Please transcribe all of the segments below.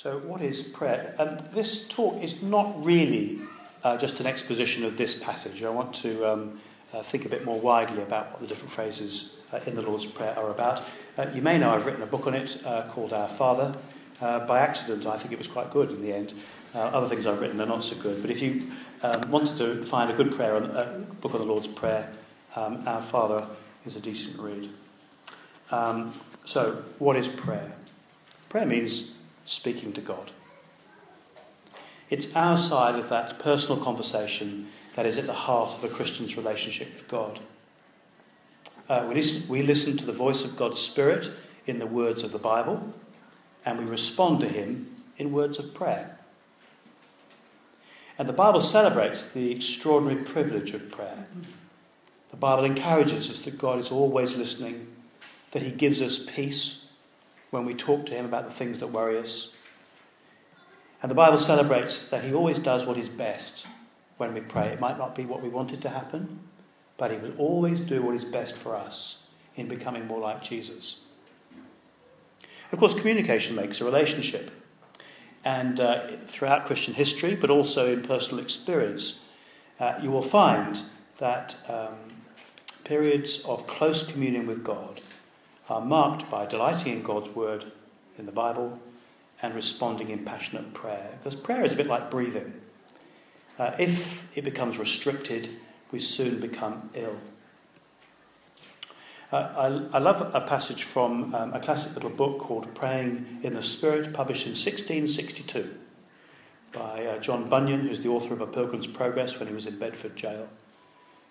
So, what is prayer? And this talk is not really uh, just an exposition of this passage. I want to um, uh, think a bit more widely about what the different phrases uh, in the Lord's Prayer are about. Uh, you may know I've written a book on it uh, called Our Father. Uh, by accident, I think it was quite good in the end. other things I've written are not so good. But if you um, wanted to find a good prayer, a book on the Lord's Prayer, um, Our Father is a decent read. Um, so, what is prayer? Prayer means speaking to God. It's our side of that personal conversation that is at the heart of a Christian's relationship with God. Uh, we, listen, we listen to the voice of God's Spirit in the words of the Bible, and we respond to Him in words of prayer. And the Bible celebrates the extraordinary privilege of prayer. The Bible encourages us that God is always listening, that He gives us peace when we talk to Him about the things that worry us. And the Bible celebrates that He always does what is best when we pray. It might not be what we wanted to happen, but He will always do what is best for us in becoming more like Jesus. Of course, communication makes a relationship. And uh, throughout Christian history, but also in personal experience, uh, you will find that um, periods of close communion with God are marked by delighting in God's word in the Bible and responding in passionate prayer. Because prayer is a bit like breathing. Uh, if it becomes restricted, we soon become ill. Uh, I, I, love a passage from um, a classic little book called Praying in the Spirit, published in 1662 by uh, John Bunyan, who's the author of A Pilgrim's Progress when he was in Bedford jail.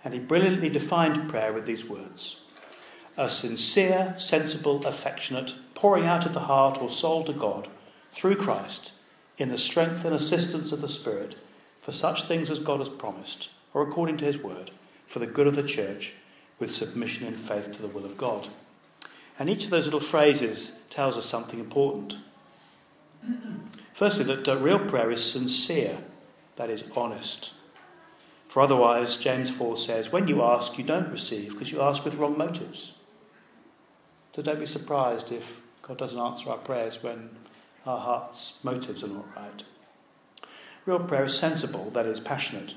And he brilliantly defined prayer with these words A sincere, sensible, affectionate pouring out of the heart or soul to God through Christ in the strength and assistance of the Spirit for such things as God has promised, or according to his word, for the good of the church, with submission and faith to the will of God. And each of those little phrases tells us something important. Firstly, that uh, real prayer is sincere, that is, honest. For otherwise, James 4 says, when you ask, you don't receive because you ask with wrong motives. So don't be surprised if God doesn't answer our prayers when our heart's motives are not right. Real prayer is sensible, that is, passionate,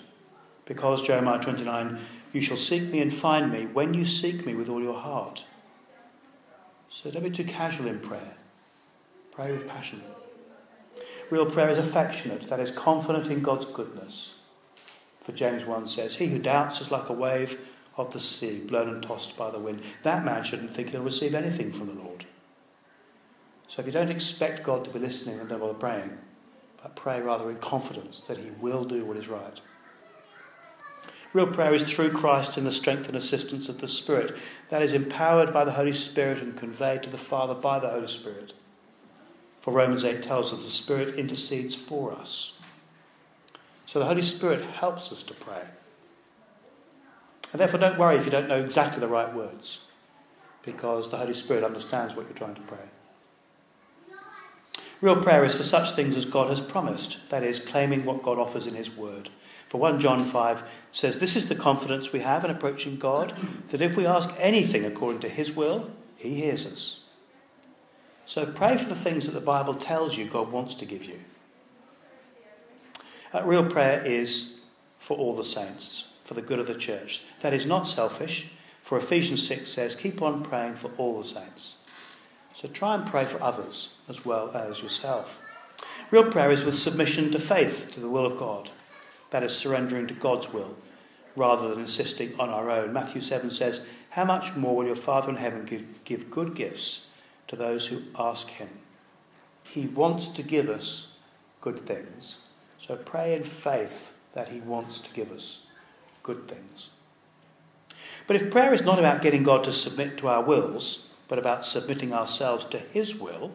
because Jeremiah 29, you shall seek me and find me when you seek me with all your heart. So don't be too casual in prayer. Pray with passion. Real prayer is affectionate, that is, confident in God's goodness. For James 1 says, He who doubts is like a wave of the sea, blown and tossed by the wind. That man shouldn't think he'll receive anything from the Lord. So if you don't expect God to be listening, then don't bother praying. But pray rather in confidence that He will do what is right. Real prayer is through Christ in the strength and assistance of the Spirit. That is empowered by the Holy Spirit and conveyed to the Father by the Holy Spirit. For Romans 8 tells us the Spirit intercedes for us. So the Holy Spirit helps us to pray. And therefore, don't worry if you don't know exactly the right words, because the Holy Spirit understands what you're trying to pray. Real prayer is for such things as God has promised, that is, claiming what God offers in His Word. For 1 John 5 says, This is the confidence we have in approaching God, that if we ask anything according to His will, He hears us. So pray for the things that the Bible tells you God wants to give you. Uh, real prayer is for all the saints, for the good of the church. That is not selfish, for Ephesians 6 says, Keep on praying for all the saints. So try and pray for others as well as yourself. Real prayer is with submission to faith, to the will of God. That is surrendering to God's will rather than insisting on our own. Matthew 7 says, How much more will your Father in heaven give, give good gifts to those who ask him? He wants to give us good things. So pray in faith that he wants to give us good things. But if prayer is not about getting God to submit to our wills, but about submitting ourselves to His will,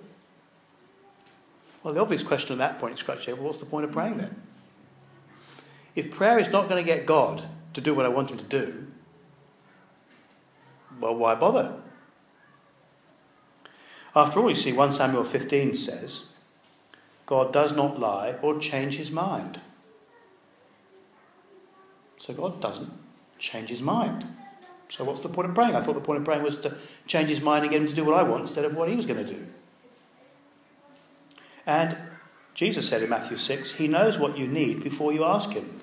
well, the obvious question at that point is scratch well, what's the point of praying then? If prayer is not going to get God to do what I want Him to do, well, why bother? After all, you see, 1 Samuel 15 says, God does not lie or change his mind. So God doesn't change his mind. So what's the point of praying? I thought the point of praying was to change his mind and get him to do what I want instead of what he was going to do. And Jesus said in Matthew 6, He knows what you need before you ask Him.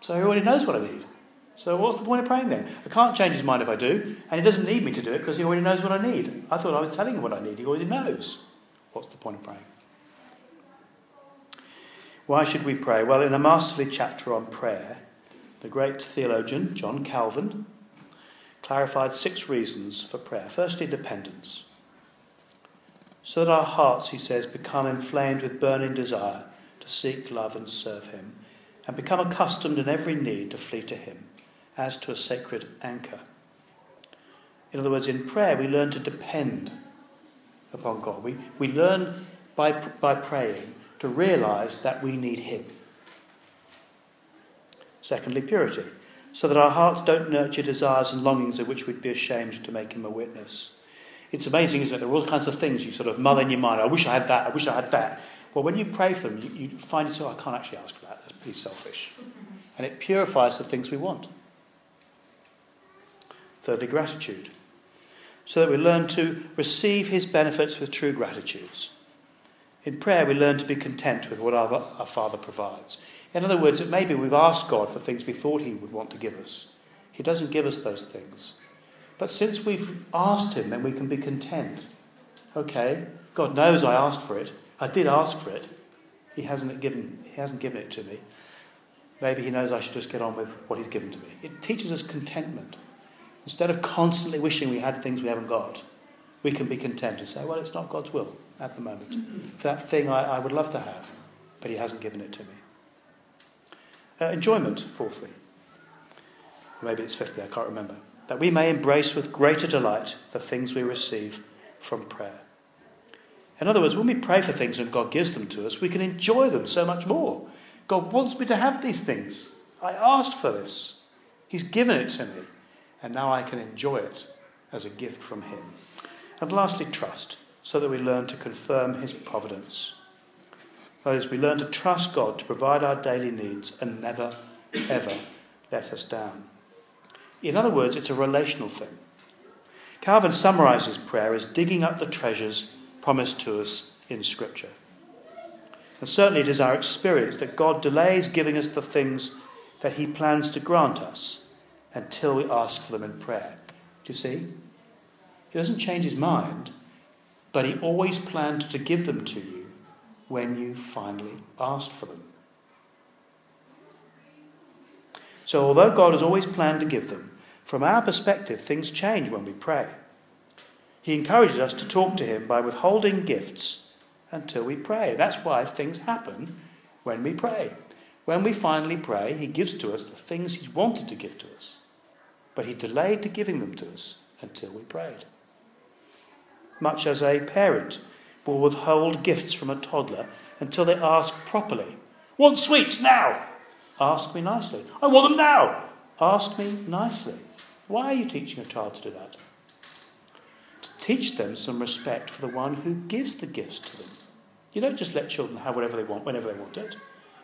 So He already knows what I need. So what's the point of praying then? I can't change His mind if I do, and He doesn't need me to do it because He already knows what I need. I thought I was telling Him what I need. He already knows. What's the point of praying? Why should we pray? Well, in a masterly chapter on prayer, the great theologian John Calvin clarified six reasons for prayer. Firstly, dependence so that our hearts, he says, become inflamed with burning desire to seek, love, and serve him, and become accustomed in every need to flee to him, as to a sacred anchor. In other words, in prayer, we learn to depend upon God. We, we learn by, by praying to realize that we need him. Secondly, purity, so that our hearts don't nurture desires and longings of which we'd be ashamed to make him a witness. It's amazing, isn't it? There are all kinds of things you sort of mull in your mind. I wish I had that. I wish I had that. Well, when you pray for them, you, you find yourself, I can't actually ask for that. That's pretty selfish. And it purifies the things we want. Thirdly, gratitude. So that we learn to receive his benefits with true gratitudes. In prayer, we learn to be content with what our, our Father provides. In other words, it may be we've asked God for things we thought he would want to give us. He doesn't give us those things. But since we've asked Him, then we can be content. Okay, God knows I asked for it. I did ask for it. He hasn't given, he hasn't given it to me. Maybe He knows I should just get on with what He's given to me. It teaches us contentment. Instead of constantly wishing we had things we haven't got, we can be content and say, well, it's not God's will at the moment. That thing I, I would love to have, but He hasn't given it to me. Uh, enjoyment, fourthly. Maybe it's fifthly, I can't remember that we may embrace with greater delight the things we receive from prayer. In other words, when we pray for things and God gives them to us, we can enjoy them so much more. God wants me to have these things. I asked for this. He's given it to me. And now I can enjoy it as a gift from Him. And lastly, trust, so that we learn to confirm His providence. That is, we learn to trust God to provide our daily needs and never, ever let us down. In other words, it's a relational thing. Calvin summarizes prayer as digging up the treasures promised to us in Scripture. And certainly it is our experience that God delays giving us the things that He plans to grant us until we ask for them in prayer. Do you see? He doesn't change His mind, but He always planned to give them to you when you finally asked for them. So, although God has always planned to give them, from our perspective, things change when we pray. He encourages us to talk to Him by withholding gifts until we pray. That's why things happen when we pray. When we finally pray, He gives to us the things He wanted to give to us, but He delayed to giving them to us until we prayed. Much as a parent will withhold gifts from a toddler until they ask properly. Want sweets now? Ask me nicely. I want them now. Ask me nicely. Why are you teaching a child to do that? To teach them some respect for the one who gives the gifts to them. You don't just let children have whatever they want whenever they want it.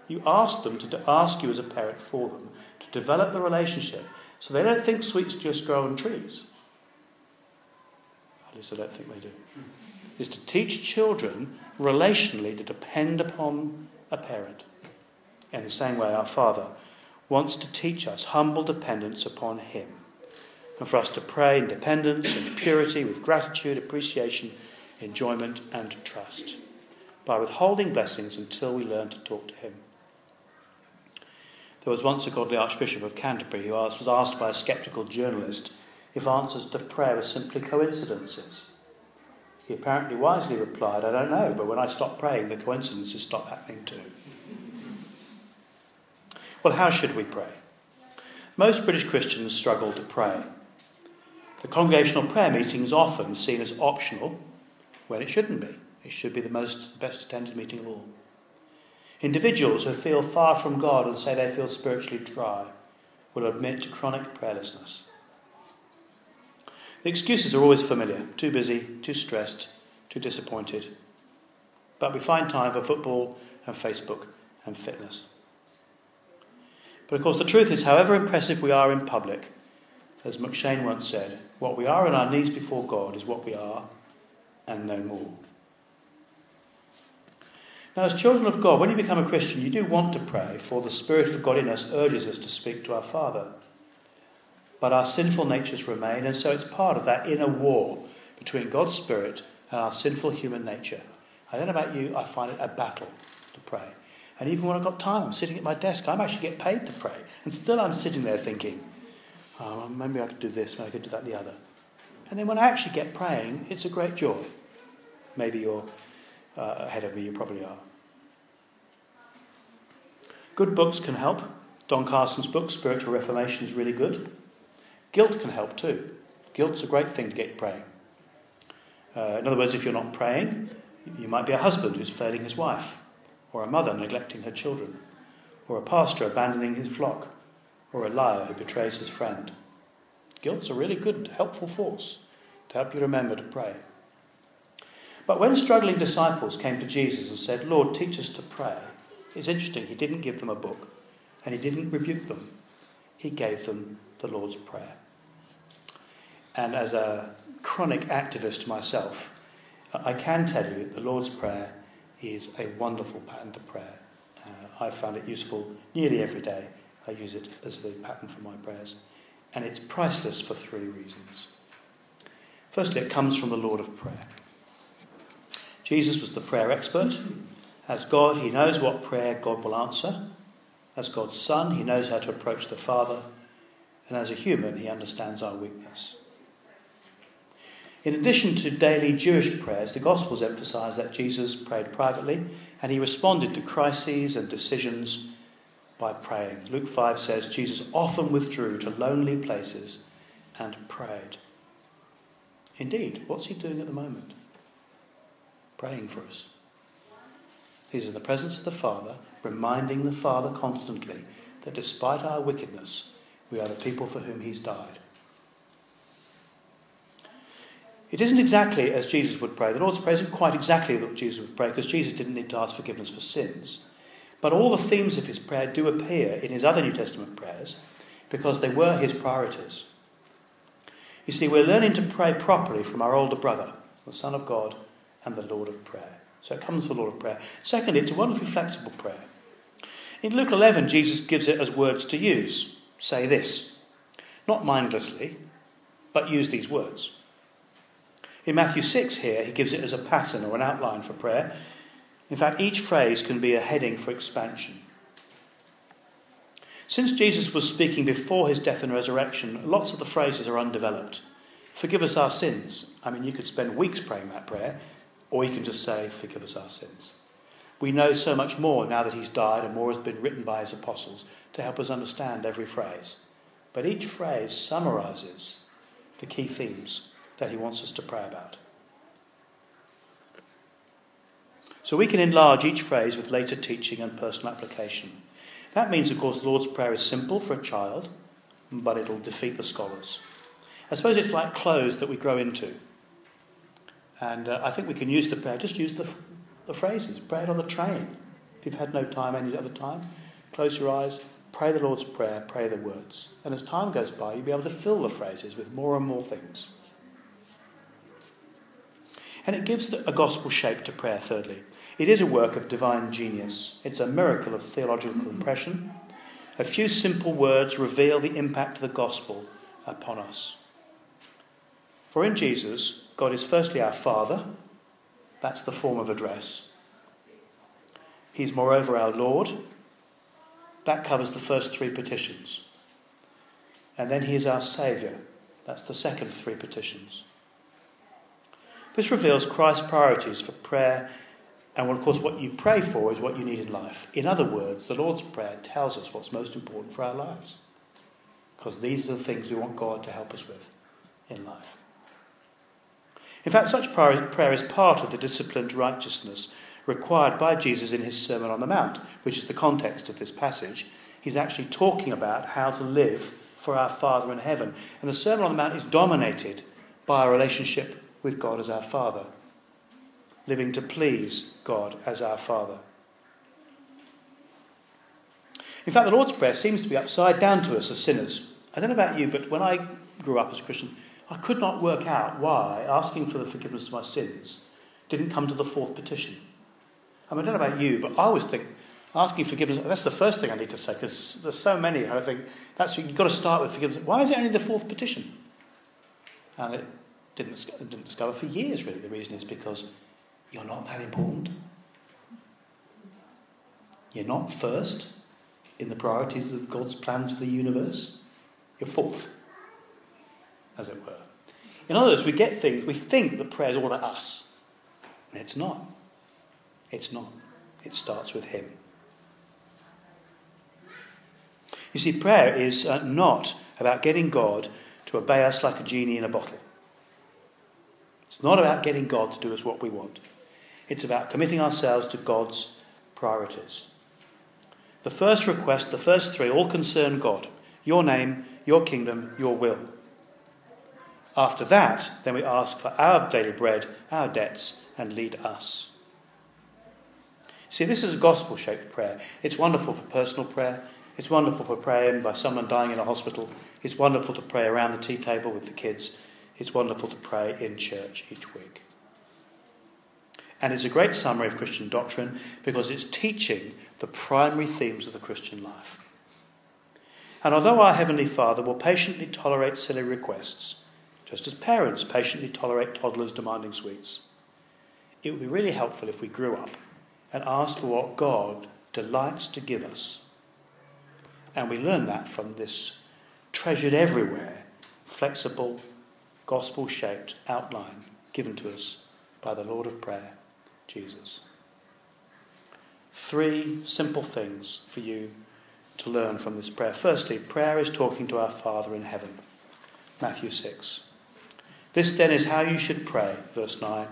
You ask them to ask you as a parent for them to develop the relationship so they don't think sweets just grow on trees. At least I don't think they do. Is to teach children relationally to depend upon a parent. In the same way, our Father wants to teach us humble dependence upon Him, and for us to pray in dependence and purity with gratitude, appreciation, enjoyment, and trust, by withholding blessings until we learn to talk to Him. There was once a godly Archbishop of Canterbury who was asked by a sceptical journalist if answers to prayer were simply coincidences. He apparently wisely replied, I don't know, but when I stop praying, the coincidences stop happening too. Well, how should we pray? Most British Christians struggle to pray. The congregational prayer meeting is often seen as optional when it shouldn't be. It should be the most best attended meeting of all. Individuals who feel far from God and say they feel spiritually dry will admit to chronic prayerlessness. The excuses are always familiar too busy, too stressed, too disappointed. But we find time for football and Facebook and fitness. But of course, the truth is, however impressive we are in public, as McCheyne once said, what we are on our knees before God is what we are and no more. Now, as children of God, when you become a Christian, you do want to pray, for the Spirit of God in us urges us to speak to our Father. But our sinful natures remain, and so it's part of that inner war between God's Spirit and our sinful human nature. I don't know about you, I find it a battle to pray. And even when I've got time, I'm sitting at my desk, I'm actually get paid to pray. And still I'm sitting there thinking, oh, maybe I could do this, maybe I could do that, the other. And then when I actually get praying, it's a great joy. Maybe you're uh, ahead of me, you probably are. Good books can help. Don Carson's book, Spiritual Reformation, is really good. Guilt can help too. Guilt's a great thing to get you praying. Uh, in other words, if you're not praying, you might be a husband who's failing his wife, or a mother neglecting her children, or a pastor abandoning his flock, or a liar who betrays his friend. Guilt's a really good, helpful force to help you remember to pray. But when struggling disciples came to Jesus and said, Lord, teach us to pray, it's interesting, he didn't give them a book and he didn't rebuke them. He gave them the Lord's Prayer. And as a chronic activist myself, I can tell you that the Lord's Prayer is a wonderful pattern to prayer. Uh, I've found it useful nearly every day. I use it as the pattern for my prayers. And it's priceless for three reasons. Firstly, it comes from the Lord of Prayer. Jesus was the prayer expert. As God, he knows what prayer God will answer. As God's Son, he knows how to approach the Father. And as a human, he understands our weakness. In addition to daily Jewish prayers, the Gospels emphasize that Jesus prayed privately and he responded to crises and decisions by praying. Luke 5 says Jesus often withdrew to lonely places and prayed. Indeed, what's he doing at the moment? Praying for us. He's in the presence of the Father, reminding the Father constantly that despite our wickedness, we are the people for whom he's died. It isn't exactly as Jesus would pray. The Lord's Prayer isn't quite exactly what Jesus would pray because Jesus didn't need to ask forgiveness for sins. But all the themes of his prayer do appear in his other New Testament prayers because they were his priorities. You see, we're learning to pray properly from our older brother, the Son of God, and the Lord of Prayer. So it comes from the Lord of Prayer. Secondly, it's a wonderfully flexible prayer. In Luke 11, Jesus gives it as words to use. Say this. Not mindlessly, but use these words. In Matthew 6 here, he gives it as a pattern or an outline for prayer. In fact, each phrase can be a heading for expansion. Since Jesus was speaking before his death and resurrection, lots of the phrases are undeveloped. Forgive us our sins. I mean, you could spend weeks praying that prayer, or you can just say, Forgive us our sins. We know so much more now that he's died, and more has been written by his apostles to help us understand every phrase. But each phrase summarizes the key themes that he wants us to pray about. So we can enlarge each phrase with later teaching and personal application. That means, of course, the Lord's Prayer is simple for a child, but it'll defeat the scholars. I suppose it's like clothes that we grow into. And uh, I think we can use the prayer, just use the, the phrases. Pray it on the train. If you've had no time any other time, close your eyes, pray the Lord's Prayer, pray the words. And as time goes by, you'll be able to fill the phrases with more and more things. And it gives a gospel shape to prayer, thirdly. It is a work of divine genius, it's a miracle of theological impression. A few simple words reveal the impact of the gospel upon us. For in Jesus, God is firstly our Father, that's the form of address. He's moreover our Lord, that covers the first three petitions. And then He is our Saviour, that's the second three petitions. This reveals Christ's priorities for prayer, and of course, what you pray for is what you need in life. In other words, the Lord's Prayer tells us what's most important for our lives, because these are the things we want God to help us with in life. In fact, such prayer is part of the disciplined righteousness required by Jesus in his Sermon on the Mount, which is the context of this passage. He's actually talking about how to live for our Father in heaven. And the Sermon on the Mount is dominated by a relationship with God as our Father, living to please God as our Father. In fact, the Lord's Prayer seems to be upside down to us as sinners. I don't know about you, but when I grew up as a Christian, I could not work out why asking for the forgiveness of my sins didn't come to the fourth petition. I, mean, I don't know about you, but I always think asking forgiveness, that's the first thing I need to say, because there's so many. I think that's what you've got to start with forgiveness. Why is it only the fourth petition? And it didn't, didn't discover for years, really. The reason is because you're not that important. You're not first in the priorities of God's plans for the universe. You're fourth, as it were. In other words, we get things, we think that prayer is all about us. It's not. It's not. It starts with Him. You see, prayer is uh, not about getting God to obey us like a genie in a bottle. Not about getting God to do us what we want. It's about committing ourselves to God's priorities. The first request, the first three, all concern God your name, your kingdom, your will. After that, then we ask for our daily bread, our debts, and lead us. See, this is a gospel shaped prayer. It's wonderful for personal prayer. It's wonderful for praying by someone dying in a hospital. It's wonderful to pray around the tea table with the kids. It's wonderful to pray in church each week. And it's a great summary of Christian doctrine because it's teaching the primary themes of the Christian life. And although our Heavenly Father will patiently tolerate silly requests, just as parents patiently tolerate toddlers demanding sweets, it would be really helpful if we grew up and asked for what God delights to give us. And we learn that from this treasured everywhere, flexible, gospel shaped outline given to us by the Lord of Prayer. Jesus. Three simple things for you to learn from this prayer. Firstly, prayer is talking to our Father in heaven. Matthew 6. This then is how you should pray, verse 9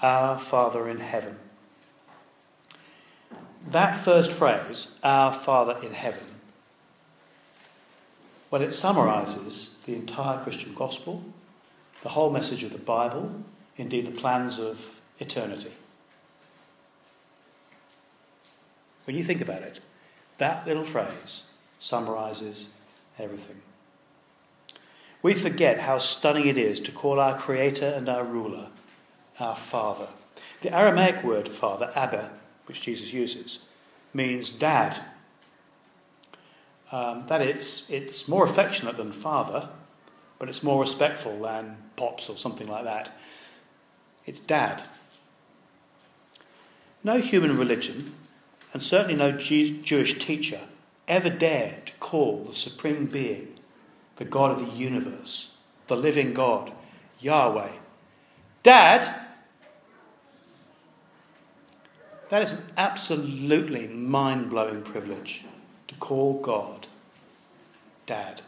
Our Father in heaven. That first phrase, Our Father in heaven, well, it summarizes the entire Christian gospel, the whole message of the Bible, indeed the plans of eternity. When you think about it, that little phrase summarizes everything. We forget how stunning it is to call our Creator and our ruler our Father. The Aramaic word Father, Abba, which Jesus uses, means dad. Um, that it's, it's more affectionate than father, but it's more respectful than pops or something like that. It's dad. No human religion and certainly no Jewish teacher ever dared to call the Supreme Being, the God of the universe, the living God, Yahweh, Dad. That is an absolutely mind blowing privilege to call God Dad.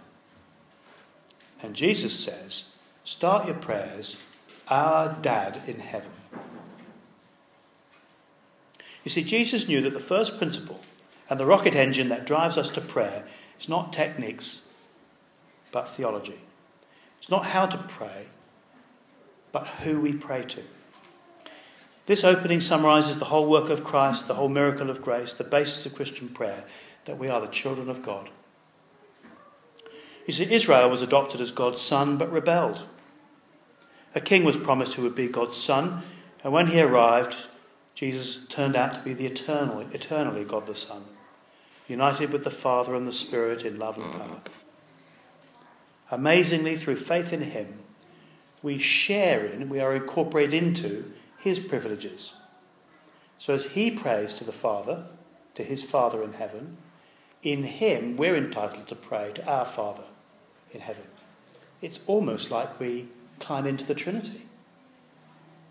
And Jesus says, start your prayers, Our Dad in heaven. You see, Jesus knew that the first principle and the rocket engine that drives us to prayer is not techniques, but theology. It's not how to pray, but who we pray to. This opening summarizes the whole work of Christ, the whole miracle of grace, the basis of Christian prayer, that we are the children of God. You see, Israel was adopted as God's son, but rebelled. A king was promised who would be God's son, and when he arrived, Jesus turned out to be the eternal, eternally God the Son, united with the Father and the Spirit in love and power. Amazingly, through faith in Him, we share in, we are incorporated into His privileges. So as He prays to the Father, to His Father in heaven, in Him we're entitled to pray to our Father in heaven. It's almost like we climb into the Trinity.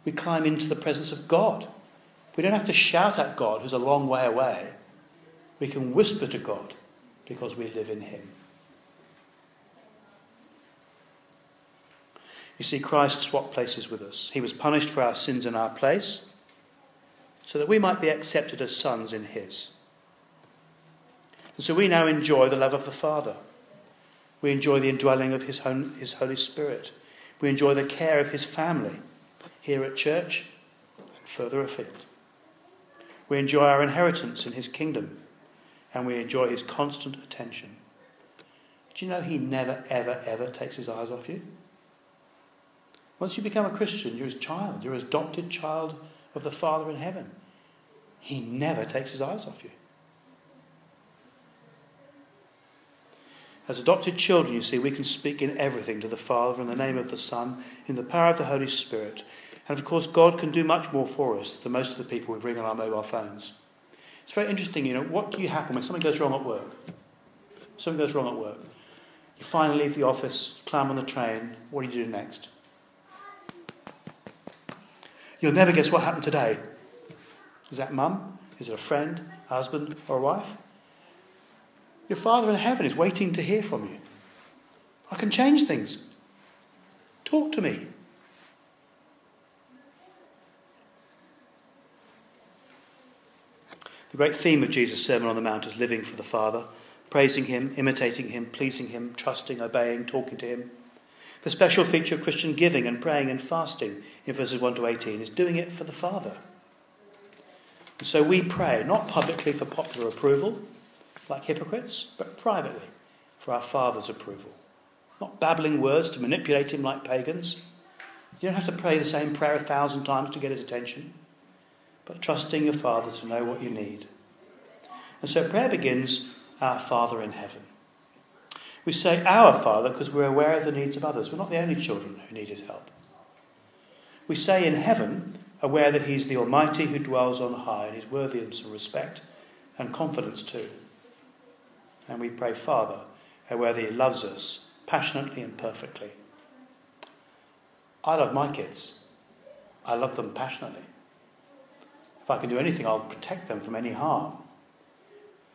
We climb into the presence of God. We don't have to shout at God who's a long way away. We can whisper to God because we live in Him. You see, Christ swapped places with us. He was punished for our sins in our place so that we might be accepted as sons in His. And so we now enjoy the love of the Father. We enjoy the indwelling of His, His Holy Spirit. We enjoy the care of His family here at church and further afield. We enjoy our inheritance in his kingdom, and we enjoy his constant attention. Do you know he never, ever, ever takes his eyes off you? Once you become a Christian, you're his child, you're his adopted child of the Father in heaven. He never takes his eyes off you. As adopted children, you see, we can speak in everything to the Father in the name of the Son, in the power of the Holy Spirit. And of course, God can do much more for us than most of the people we bring on our mobile phones. It's very interesting, you know, what do you happen when something goes wrong at work? Something goes wrong at work. You finally leave the office, climb on the train, what do you do next? You'll never guess what happened today. Is that mum? Is it a friend, husband, or a wife? Your Father in heaven is waiting to hear from you. I can change things. Talk to me. The great theme of Jesus' Sermon on the Mount is living for the Father, praising Him, imitating Him, pleasing Him, trusting, obeying, talking to Him. The special feature of Christian giving and praying and fasting in verses 1 to 18 is doing it for the Father. And so we pray, not publicly for popular approval, like hypocrites, but privately for our Father's approval. Not babbling words to manipulate Him like pagans. You don't have to pray the same prayer a thousand times to get His attention but trusting your Father to know what you need. And so prayer begins, Our Father in heaven. We say Our Father because we're aware of the needs of others. We're not the only children who need His help. We say in heaven, aware that He's the Almighty who dwells on high and is worthy of some respect and confidence too. And we pray, Father, that He loves us passionately and perfectly. I love my kids. I love them passionately. If I can do anything, I'll protect them from any harm.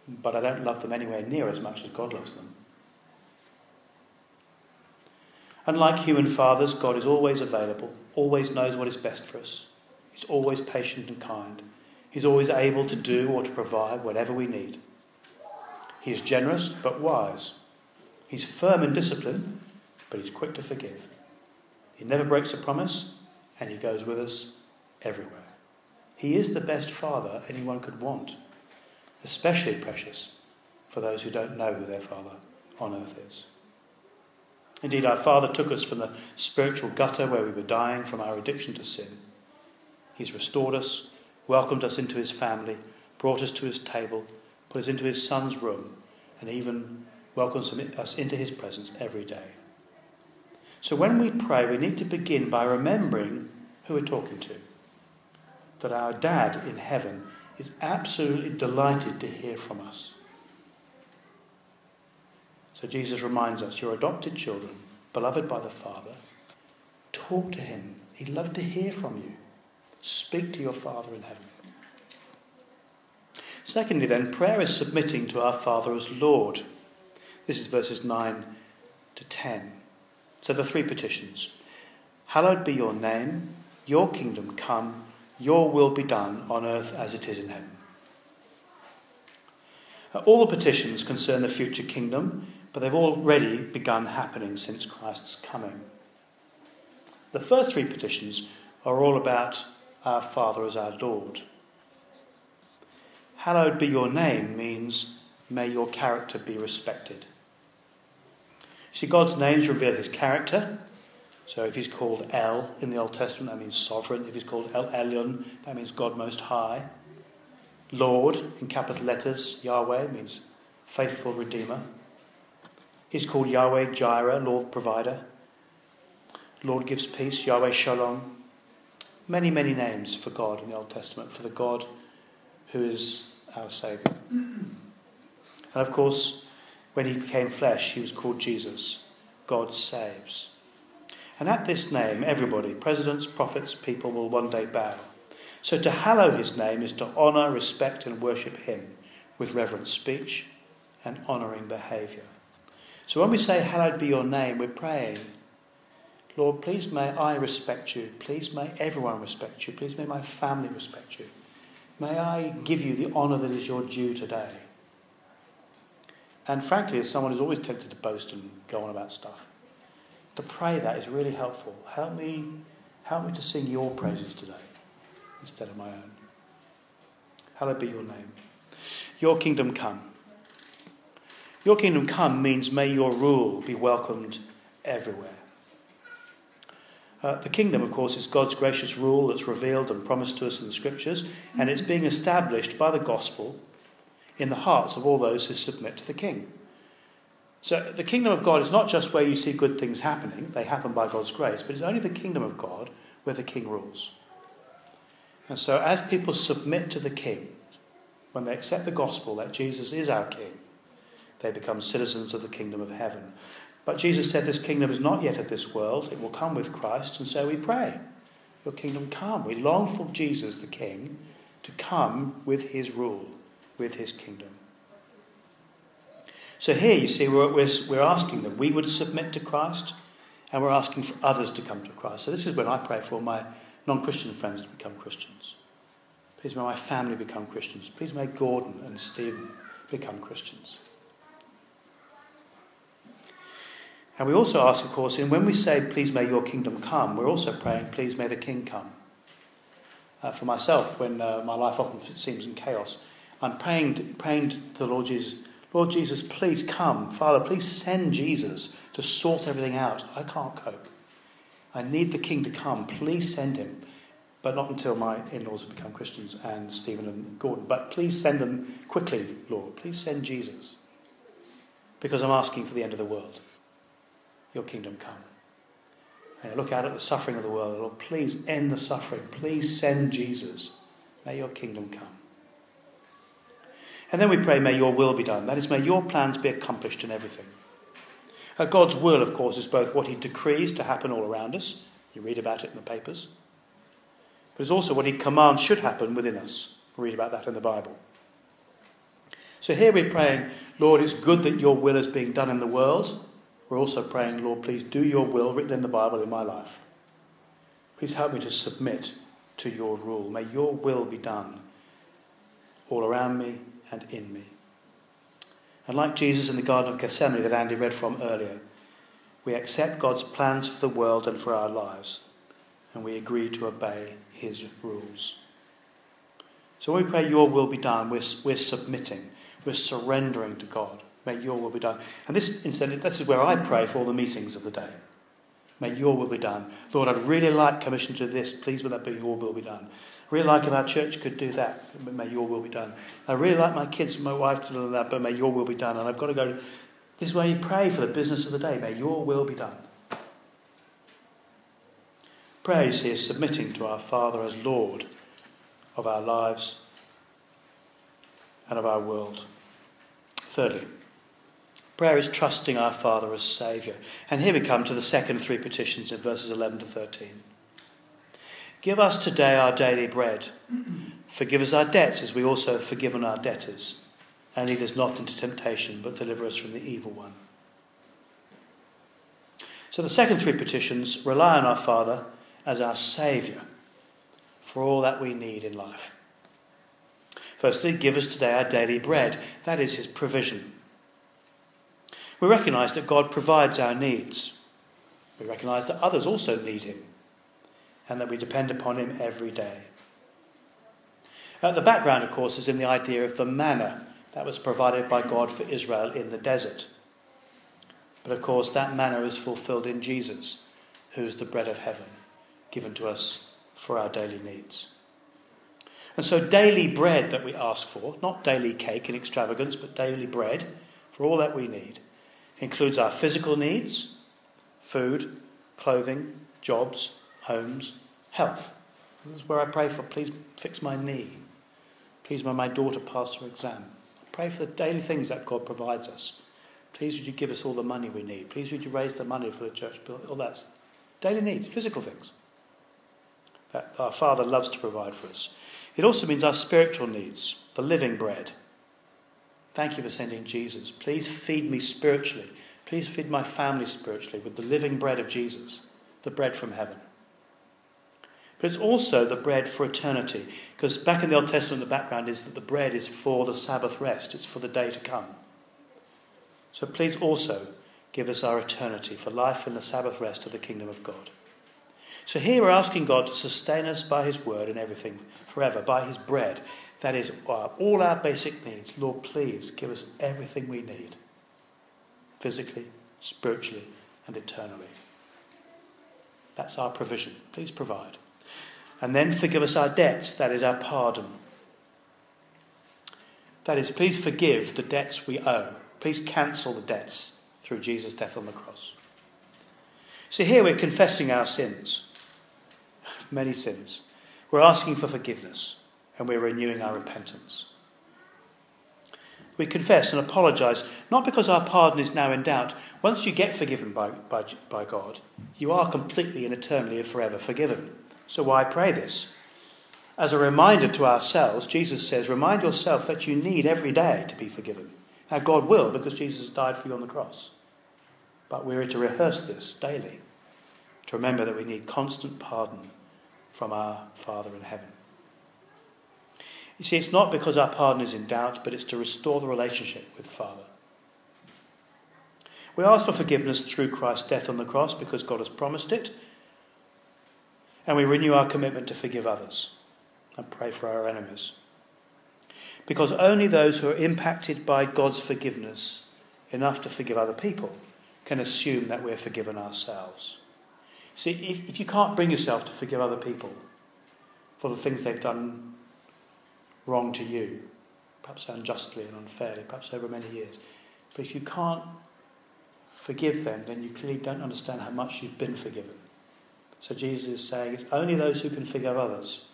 But I don't love them anywhere near as much as God loves them. Unlike human fathers, God is always available, always knows what is best for us. He's always patient and kind. He's always able to do or to provide whatever we need. He is generous but wise. He's firm in discipline, but he's quick to forgive. He never breaks a promise, and he goes with us everywhere. He is the best father anyone could want, especially precious for those who don't know who their father on earth is. Indeed, our Father took us from the spiritual gutter where we were dying from our addiction to sin. He's restored us, welcomed us into his family, brought us to his table, put us into his son's room, and even welcomes us into his presence every day. So when we pray, we need to begin by remembering who we're talking to that our dad in heaven is absolutely delighted to hear from us. So Jesus reminds us you're adopted children, beloved by the Father. Talk to him. He'd love to hear from you. Speak to your Father in heaven. Secondly, then, prayer is submitting to our Father as Lord. This is verses 9 to 10. So the three petitions Hallowed be your name, your kingdom come your will be done on earth as it is in heaven. All the petitions concern the future kingdom, but they've already begun happening since Christ's coming. The first three petitions are all about our Father as our Lord. Hallowed be your name means may your character be respected. See, God's names reveal his character, so if he's called El in the Old Testament, that means sovereign. If he's called El Elyon, that means God Most High. Lord, in capital letters, Yahweh means faithful Redeemer. He's called Yahweh Jireh, Lord Provider. Lord gives peace, Yahweh Shalom. Many, many names for God in the Old Testament, for the God who is our Saviour. And of course, when he became flesh, he was called Jesus. God saves. And at this name, everybody, presidents, prophets, people, will one day bow. So to hallow his name is to honour, respect, and worship him with reverent speech and honouring behaviour. So when we say, Hallowed be your name, we're praying, Lord, please may I respect you. Please may everyone respect you. Please may my family respect you. May I give you the honour that is your due today. And frankly, as someone who's always tempted to boast and go on about stuff, to pray that is really helpful. Help me, help me to sing your praises today instead of my own. Hallowed be your name. Your kingdom come. Your kingdom come means may your rule be welcomed everywhere. Uh, the kingdom, of course, is God's gracious rule that's revealed and promised to us in the scriptures, and it's being established by the gospel in the hearts of all those who submit to the king. So the kingdom of God is not just where you see good things happening, they happen by God's grace, but it's only the kingdom of God where the king rules. And so as people submit to the king, when they accept the gospel that Jesus is our king, they become citizens of the kingdom of heaven. But Jesus said this kingdom is not yet of this world, it will come with Christ, and so we pray, Your kingdom come. We long for Jesus, the King, to come with his rule, with his kingdom. So here you see, we're, we're, we're asking that we would submit to Christ, and we're asking for others to come to Christ. So this is when I pray for my non Christian friends to become Christians. Please may my family become Christians. Please may Gordon and Stephen become Christians. And we also ask, of course, and when we say, please may your kingdom come, we're also praying, please may the king come. Uh, for myself, when uh, my life often seems in chaos, I'm praying to, praying to the Lord Jesus, Lord Jesus, please come. Father, please send Jesus to sort everything out. I can't cope. I need the king to come. Please send him. But not until my in laws have become Christians and Stephen and Gordon. But please send them quickly, Lord. Please send Jesus. Because I'm asking for the end of the world your kingdom come. And look out at the suffering of the world. Lord, please end the suffering. Please send Jesus. May your kingdom come. And then we pray, may your will be done. That is, may your plans be accomplished in everything. Uh, God's will, of course, is both what he decrees to happen all around us. You read about it in the papers. But it's also what he commands should happen within us. We read about that in the Bible. So here we're praying, Lord, it's good that your will is being done in the world. We're also praying, Lord, please do your will written in the Bible in my life. Please help me to submit to your rule. May your will be done all around me and in me. And like Jesus in the Garden of Gethsemane that Andy read from earlier, we accept God's plans for the world and for our lives, and we agree to obey his rules. So when we pray, Your will be done, we're, we're submitting, we're surrendering to God. May your will be done. And this, incidentally, this is where I pray for all the meetings of the day. May your will be done. Lord, I'd really like commission to this. Please, would that be your will be done? I really like if our church could do that. May your will be done. I really like my kids and my wife to do that, but may your will be done. And I've got to go. This is where you pray for the business of the day. May your will be done. Praise here, submitting to our Father as Lord of our lives and of our world. Thirdly, Prayer is trusting our Father as Saviour. And here we come to the second three petitions in verses 11 to 13. Give us today our daily bread. Forgive us our debts as we also have forgiven our debtors. And lead us not into temptation, but deliver us from the evil one. So the second three petitions rely on our Father as our Saviour for all that we need in life. Firstly, give us today our daily bread. That is his provision. We recognize that God provides our needs. We recognize that others also need Him and that we depend upon Him every day. Uh, the background, of course, is in the idea of the manna that was provided by God for Israel in the desert. But of course, that manna is fulfilled in Jesus, who is the bread of heaven, given to us for our daily needs. And so, daily bread that we ask for, not daily cake in extravagance, but daily bread for all that we need, includes our physical needs food, clothing, jobs, homes, health. This is where I pray for please fix my knee. Please may my daughter pass her exam. I pray for the daily things that God provides us. Please would you give us all the money we need. Please would you raise the money for the church bill. All that's daily needs, physical things that our Father loves to provide for us. It also means our spiritual needs, the living bread, Thank you for sending Jesus. Please feed me spiritually. Please feed my family spiritually with the living bread of Jesus, the bread from heaven. But it's also the bread for eternity, because back in the Old Testament, the background is that the bread is for the Sabbath rest, it's for the day to come. So please also give us our eternity for life in the Sabbath rest of the kingdom of God. So here we're asking God to sustain us by His word and everything forever, by His bread. That is uh, all our basic needs. Lord, please give us everything we need physically, spiritually, and eternally. That's our provision. Please provide. And then forgive us our debts. That is our pardon. That is, please forgive the debts we owe. Please cancel the debts through Jesus' death on the cross. So here we're confessing our sins, many sins. We're asking for forgiveness and we're renewing our repentance. We confess and apologize, not because our pardon is now in doubt. Once you get forgiven by, by, by God, you are completely and eternally and forever forgiven. So why pray this? As a reminder to ourselves, Jesus says, remind yourself that you need every day to be forgiven. Now, God will because Jesus died for you on the cross. But we're to rehearse this daily, to remember that we need constant pardon from our Father in heaven. You see, it's not because our pardon is in doubt, but it's to restore the relationship with Father. We ask for forgiveness through Christ's death on the cross because God has promised it, and we renew our commitment to forgive others and pray for our enemies. Because only those who are impacted by God's forgiveness enough to forgive other people can assume that we're forgiven ourselves. See, if, if you can't bring yourself to forgive other people for the things they've done wrong to you, perhaps unjustly and unfairly, perhaps over many years, but if you can't forgive them, then you clearly don't understand how much you've been forgiven. So Jesus is saying it's only those who can forgive others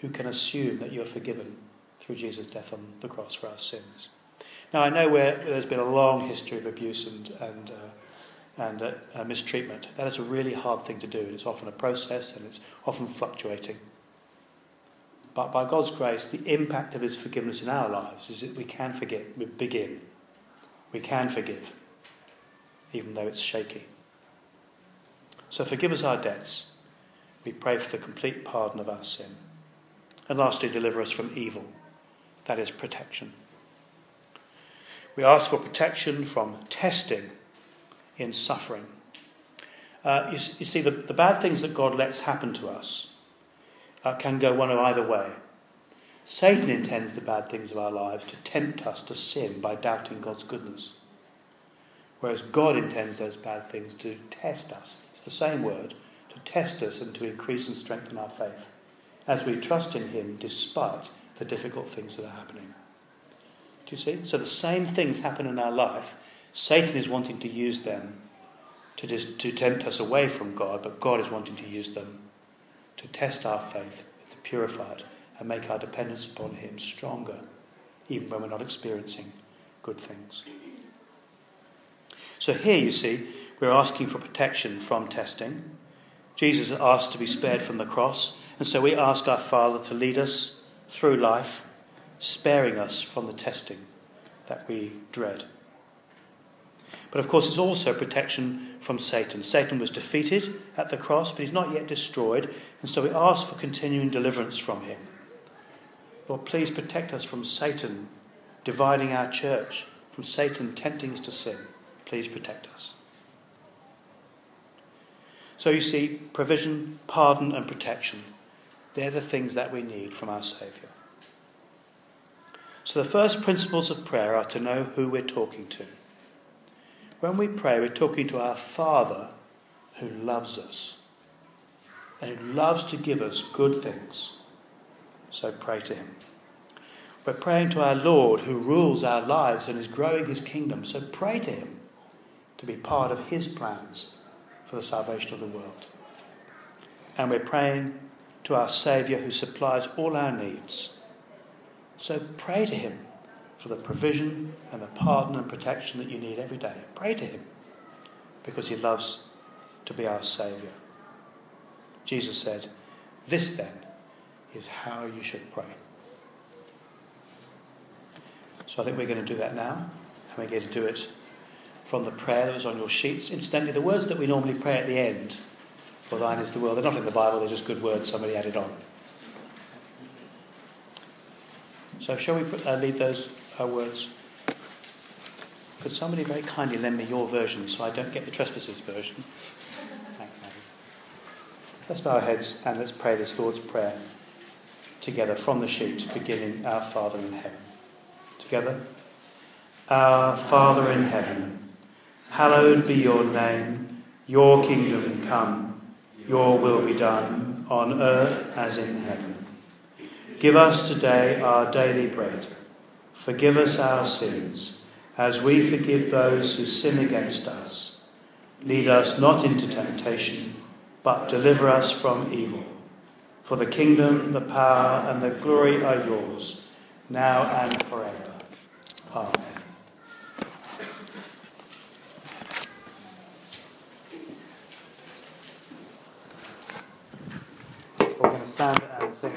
who can assume that you're forgiven through Jesus' death on the cross for our sins. Now, I know where there's been a long history of abuse and, and uh, and uh, mistreatment. That is a really hard thing to do. It's often a process and it's often fluctuating. But by God's grace, the impact of His forgiveness in our lives is that we can forget, we begin. We can forgive, even though it's shaky. So forgive us our debts. We pray for the complete pardon of our sin. And lastly, deliver us from evil. That is protection. We ask for protection from testing in suffering. Uh, you, you, see, the, the, bad things that God lets happen to us uh, can go one of either way. Satan intends the bad things of our lives to tempt us to sin by doubting God's goodness. Whereas God intends those bad things to test us. It's the same word, to test us and to increase and strengthen our faith as we trust in Him despite the difficult things that are happening. Do you see? So the same things happen in our life Satan is wanting to use them to, dis- to tempt us away from God, but God is wanting to use them to test our faith, to purify it, and make our dependence upon Him stronger, even when we're not experiencing good things. So here you see, we're asking for protection from testing. Jesus asked to be spared from the cross, and so we ask our Father to lead us through life, sparing us from the testing that we dread. But of course, it's also protection from Satan. Satan was defeated at the cross, but he's not yet destroyed, and so we ask for continuing deliverance from him. Lord, please protect us from Satan dividing our church, from Satan tempting us to sin. Please protect us. So you see, provision, pardon, and protection. They're the things that we need from our Saviour. So the first principles of prayer are to know who we're talking to. When we pray, we're talking to our Father who loves us and who loves to give us good things. So pray to Him. We're praying to our Lord who rules our lives and is growing His kingdom. So pray to Him to be part of His plans for the salvation of the world. And we're praying to our Saviour who supplies all our needs. So pray to Him for the provision and the pardon and protection that you need every day. Pray to Him because He loves to be our Saviour. Jesus said, This then is how you should pray. So I think we're going to do that now, and we're going to do it from the prayer that was on your sheets. Incidentally, the words that we normally pray at the end, for thine is the world, they're not in the Bible, they're just good words somebody added on. So shall we put, uh, lead those our words. Could somebody very kindly lend me your version so I don't get the trespassers version? Thanks. Let's bow our heads and let's pray this Lord's Prayer together from the sheet, beginning Our Father in heaven. Together. Our Father in heaven, hallowed be your name, your kingdom come, your will be done on earth as in heaven. Give us today our daily bread. Forgive us our sins, as we forgive those who sin against us. Lead us not into temptation, but deliver us from evil. For the kingdom, the power, and the glory are yours, now and forever. Amen. We're going to stand and sing,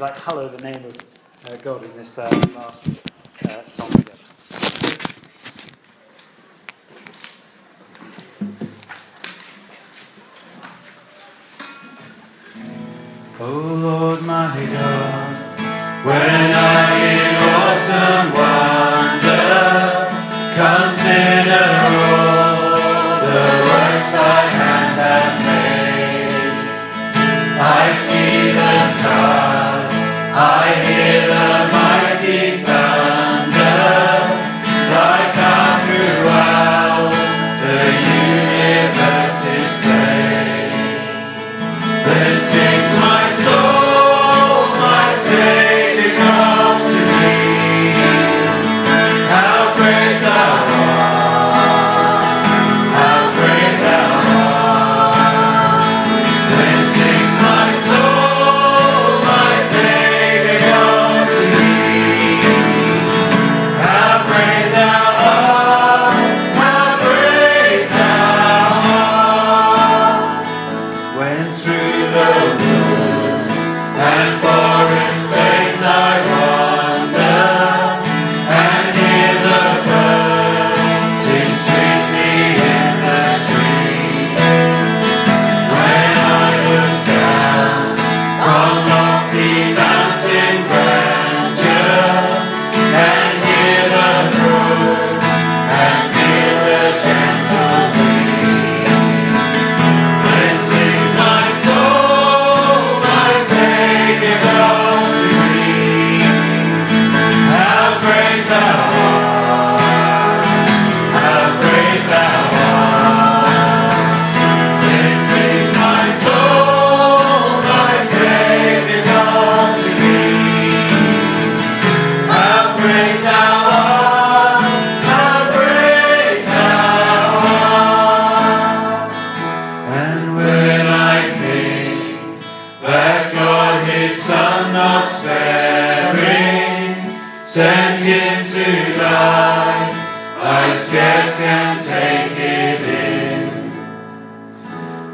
like, hallow the name of uh, God in this uh, last song together. O Lord my God, when I in awesome wonder consider all the works thy hands have made, I see the stars, sent him to die, I scarce can take it in.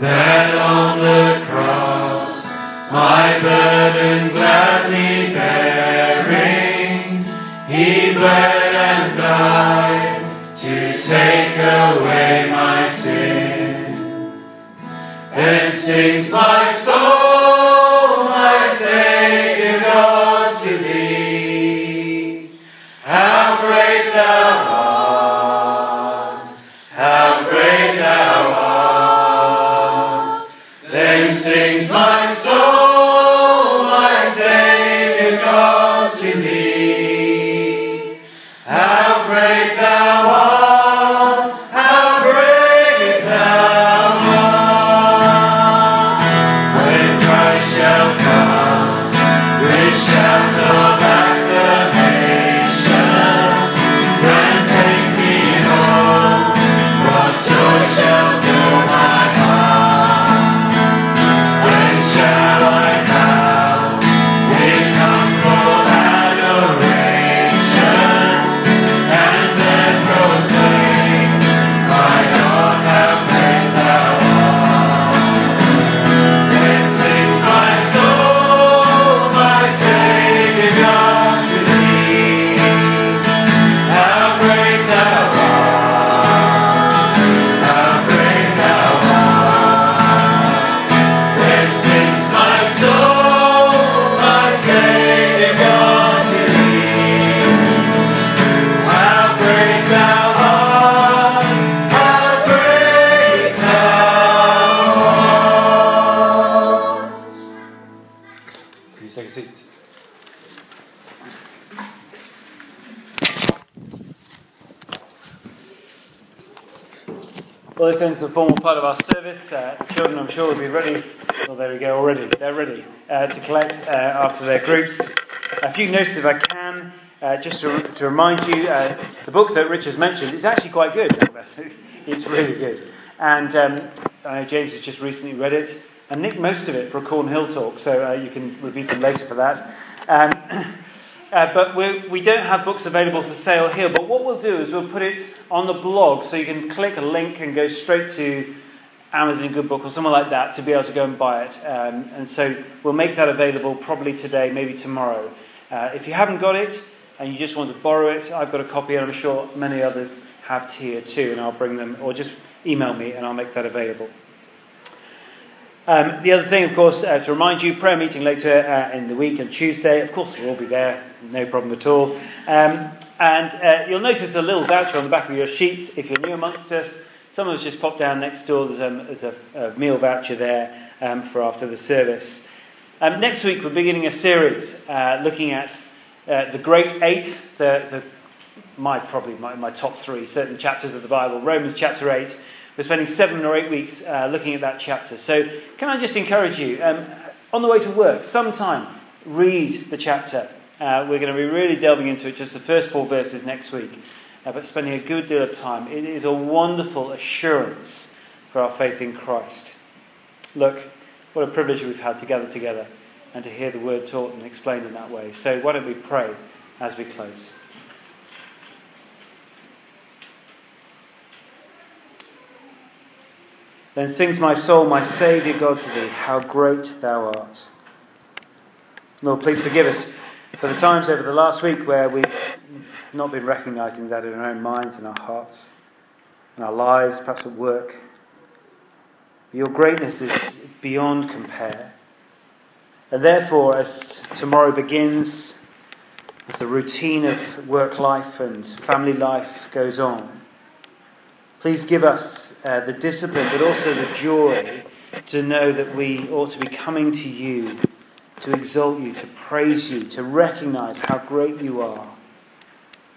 That on the cross my burden gladly bearing, he bled and died to take away my sin. Then sings my soul, service. Uh, children, I'm sure, will be ready. Well, there we go, already. They're ready uh, to collect uh, after their groups. A few notes, if I can, uh, just to, to, remind you uh, the book that Rich has mentioned is actually quite good. it's really good. And um, I know James has just recently read it and nicked most of it for a Cornhill talk, so uh, you can repeat them later for that. Um, Uh, but we don't have books available for sale here. But what we'll do is we'll put it on the blog so you can click a link and go straight to Amazon Good Book or somewhere like that to be able to go and buy it. Um, and so we'll make that available probably today, maybe tomorrow. Uh, if you haven't got it and you just want to borrow it, I've got a copy and I'm sure many others have here too, and I'll bring them, or just email me and I'll make that available. Um, the other thing, of course, uh, to remind you, prayer meeting later uh, in the week on Tuesday. Of course, we'll all be there, no problem at all. Um, and uh, you'll notice a little voucher on the back of your sheets if you're new amongst us. Some of us just pop down next door. There's, um, there's a, a, meal voucher there um, for after the service. Um, next week, we're beginning a series uh, looking at uh, the Great Eight, the, the my probably my, my top three certain chapters of the Bible. Romans chapter eight. We're spending seven or eight weeks uh, looking at that chapter. So, can I just encourage you, um, on the way to work, sometime read the chapter. Uh, we're going to be really delving into it, just the first four verses next week, but spending a good deal of time. It is a wonderful assurance for our faith in Christ. Look, what a privilege we've had to gather together and to hear the word taught and explained in that way. So, why don't we pray as we close? Then sings my soul, my Saviour God, to thee, how great thou art. Lord, please forgive us for the times over the last week where we've not been recognizing that in our own minds and our hearts, in our lives, perhaps at work. Your greatness is beyond compare. And therefore, as tomorrow begins, as the routine of work life and family life goes on, Please give us uh, the discipline, but also the joy to know that we ought to be coming to you, to exalt you, to praise you, to recognize how great you are.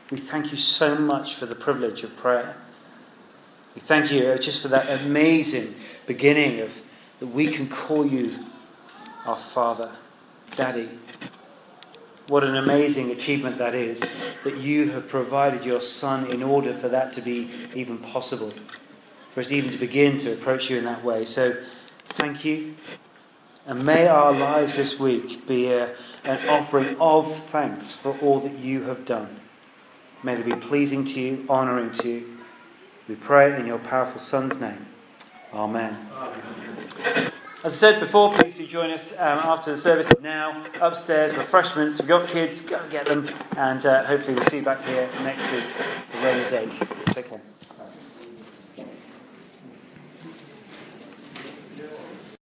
We thank you so much for the privilege of prayer. We thank you uh, just for that amazing beginning of that we can call you our Father, Daddy. What an amazing achievement that is, that you have provided your Son in order for that to be even possible, for us even to begin to approach you in that way. So, thank you. And may our lives this week be a, an offering of thanks for all that you have done. May they be pleasing to you, honouring to you. We pray in your powerful Son's name. Amen. Amen. As I said before, please do join us um, after the service now. Upstairs, refreshments. We've got kids, go get them. And uh, hopefully, we'll see you back here next week Romans 8. Take care.